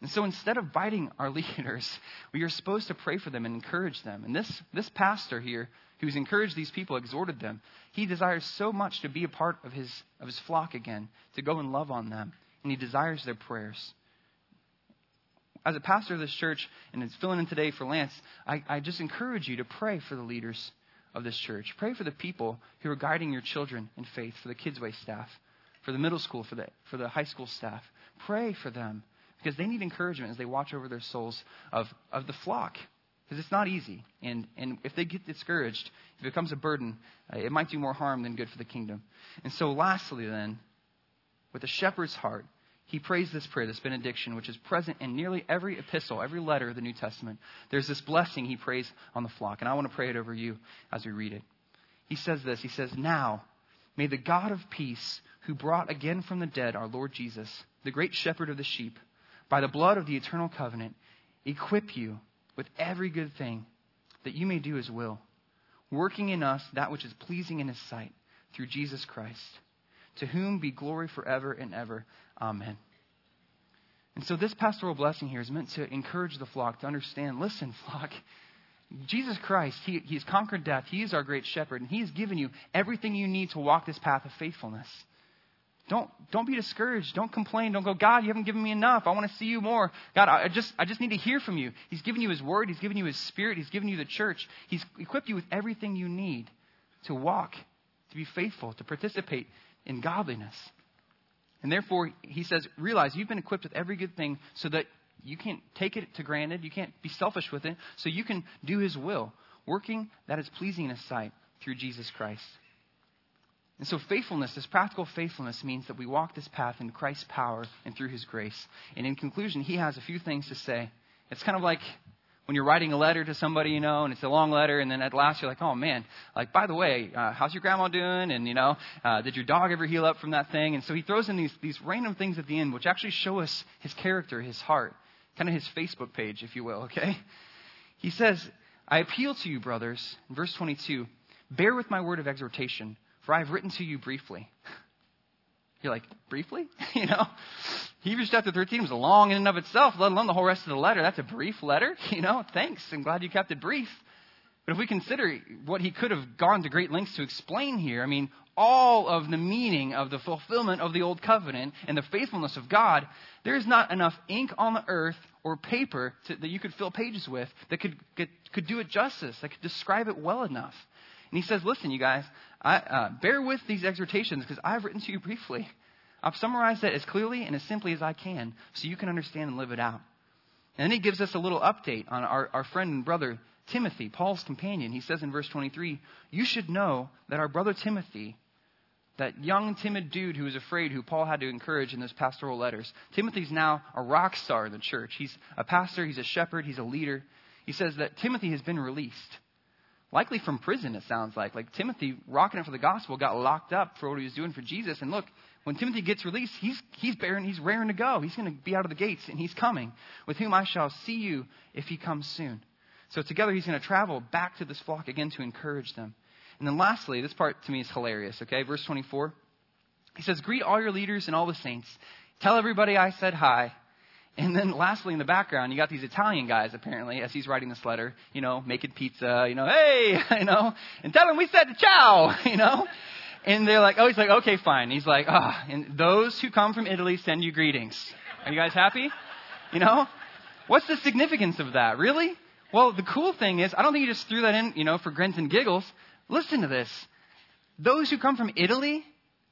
And so instead of biting our leaders, we are supposed to pray for them and encourage them. And this, this pastor here, who's encouraged these people, exhorted them, he desires so much to be a part of his, of his flock again, to go and love on them. And he desires their prayers. As a pastor of this church, and it's filling in today for Lance, I, I just encourage you to pray for the leaders of this church. Pray for the people who are guiding your children in faith, for the Kids Way staff, for the middle school, for the, for the high school staff. Pray for them because they need encouragement as they watch over their souls of, of the flock. Because it's not easy. And, and if they get discouraged, if it becomes a burden, uh, it might do more harm than good for the kingdom. And so, lastly, then, with a shepherd's heart, he prays this prayer, this benediction, which is present in nearly every epistle, every letter of the New Testament. There's this blessing he prays on the flock, and I want to pray it over you as we read it. He says this He says, Now, may the God of peace, who brought again from the dead our Lord Jesus, the great shepherd of the sheep, by the blood of the eternal covenant, equip you with every good thing that you may do his will, working in us that which is pleasing in his sight through Jesus Christ, to whom be glory forever and ever. Amen. And so, this pastoral blessing here is meant to encourage the flock to understand listen, flock, Jesus Christ, he, He's conquered death. He is our great shepherd, and He's given you everything you need to walk this path of faithfulness. Don't, don't be discouraged. Don't complain. Don't go, God, you haven't given me enough. I want to see you more. God, I just, I just need to hear from you. He's given you His Word. He's given you His Spirit. He's given you the church. He's equipped you with everything you need to walk, to be faithful, to participate in godliness. And therefore, he says, realize you've been equipped with every good thing so that you can't take it to granted. You can't be selfish with it. So you can do his will, working that is pleasing in his sight through Jesus Christ. And so, faithfulness, this practical faithfulness, means that we walk this path in Christ's power and through his grace. And in conclusion, he has a few things to say. It's kind of like when you're writing a letter to somebody, you know, and it's a long letter, and then at last you're like, oh man, like by the way, uh, how's your grandma doing? And you know, uh, did your dog ever heal up from that thing? And so he throws in these these random things at the end, which actually show us his character, his heart, kind of his Facebook page, if you will. Okay, he says, I appeal to you, brothers, in verse 22, bear with my word of exhortation, for I have written to you briefly. You're like, briefly? you know? Hebrews chapter 13 was long in and of itself, let alone the whole rest of the letter. That's a brief letter. You know, thanks. I'm glad you kept it brief. But if we consider what he could have gone to great lengths to explain here, I mean, all of the meaning of the fulfillment of the old covenant and the faithfulness of God, there is not enough ink on the earth or paper to, that you could fill pages with that could, could, could do it justice, that could describe it well enough. And he says, listen, you guys, I, uh, bear with these exhortations because I've written to you briefly. I've summarized that as clearly and as simply as I can so you can understand and live it out. And then he gives us a little update on our, our friend and brother Timothy, Paul's companion. He says in verse 23, You should know that our brother Timothy, that young, timid dude who was afraid, who Paul had to encourage in those pastoral letters, Timothy's now a rock star in the church. He's a pastor, he's a shepherd, he's a leader. He says that Timothy has been released. Likely from prison, it sounds like. Like Timothy, rocking it for the gospel, got locked up for what he was doing for Jesus. And look, when Timothy gets released, he's, he's bearing, he's raring to go. He's going to be out of the gates, and he's coming, with whom I shall see you if he comes soon. So together he's going to travel back to this flock again to encourage them. And then lastly, this part to me is hilarious, okay? Verse 24. He says, Greet all your leaders and all the saints. Tell everybody I said hi. And then lastly, in the background, you got these Italian guys, apparently, as he's writing this letter, you know, making pizza, you know, hey, you know, and tell him we said ciao, you know. And they're like, oh, he's like, okay, fine. He's like, ah, oh, and those who come from Italy send you greetings. Are you guys happy? You know? What's the significance of that? Really? Well, the cool thing is, I don't think he just threw that in, you know, for grins and giggles. Listen to this. Those who come from Italy,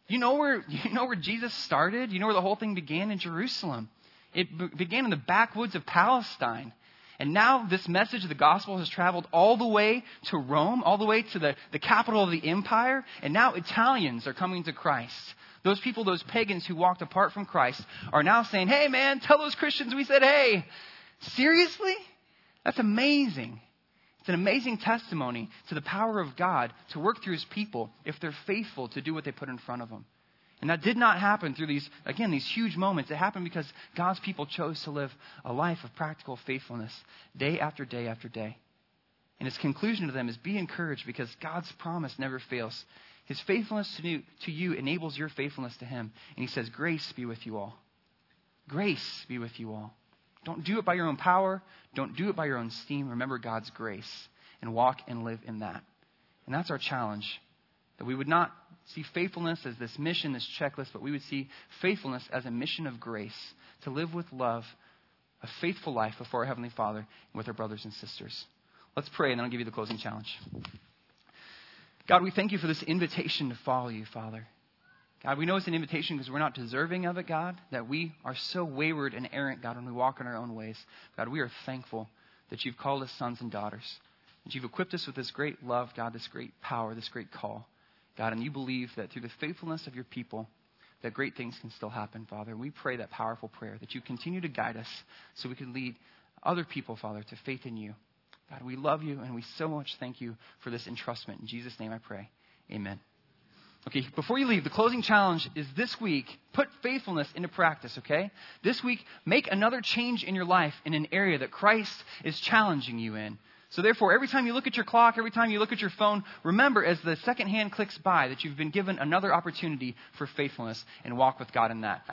you know where, you know where Jesus started? You know where the whole thing began? In Jerusalem. It began in the backwoods of Palestine. And now this message of the gospel has traveled all the way to Rome, all the way to the, the capital of the empire. And now Italians are coming to Christ. Those people, those pagans who walked apart from Christ, are now saying, hey man, tell those Christians we said hey. Seriously? That's amazing. It's an amazing testimony to the power of God to work through his people if they're faithful to do what they put in front of them. And that did not happen through these, again, these huge moments. It happened because God's people chose to live a life of practical faithfulness day after day after day. And his conclusion to them is be encouraged because God's promise never fails. His faithfulness to you, enables your faithfulness to him. And he says, Grace be with you all. Grace be with you all. Don't do it by your own power. Don't do it by your own steam. Remember God's grace and walk and live in that. And that's our challenge. That we would not see faithfulness as this mission, this checklist, but we would see faithfulness as a mission of grace to live with love, a faithful life before our Heavenly Father and with our brothers and sisters. Let's pray, and then I'll give you the closing challenge. God, we thank you for this invitation to follow you, Father. God, we know it's an invitation because we're not deserving of it, God, that we are so wayward and errant, God, when we walk in our own ways. God, we are thankful that you've called us sons and daughters, that you've equipped us with this great love, God, this great power, this great call. God, and you believe that through the faithfulness of your people, that great things can still happen, Father. We pray that powerful prayer that you continue to guide us so we can lead other people, Father, to faith in you. God, we love you and we so much thank you for this entrustment. In Jesus' name I pray. Amen. Okay, before you leave, the closing challenge is this week, put faithfulness into practice, okay? This week, make another change in your life in an area that Christ is challenging you in. So therefore, every time you look at your clock, every time you look at your phone, remember as the second hand clicks by that you've been given another opportunity for faithfulness and walk with God in that.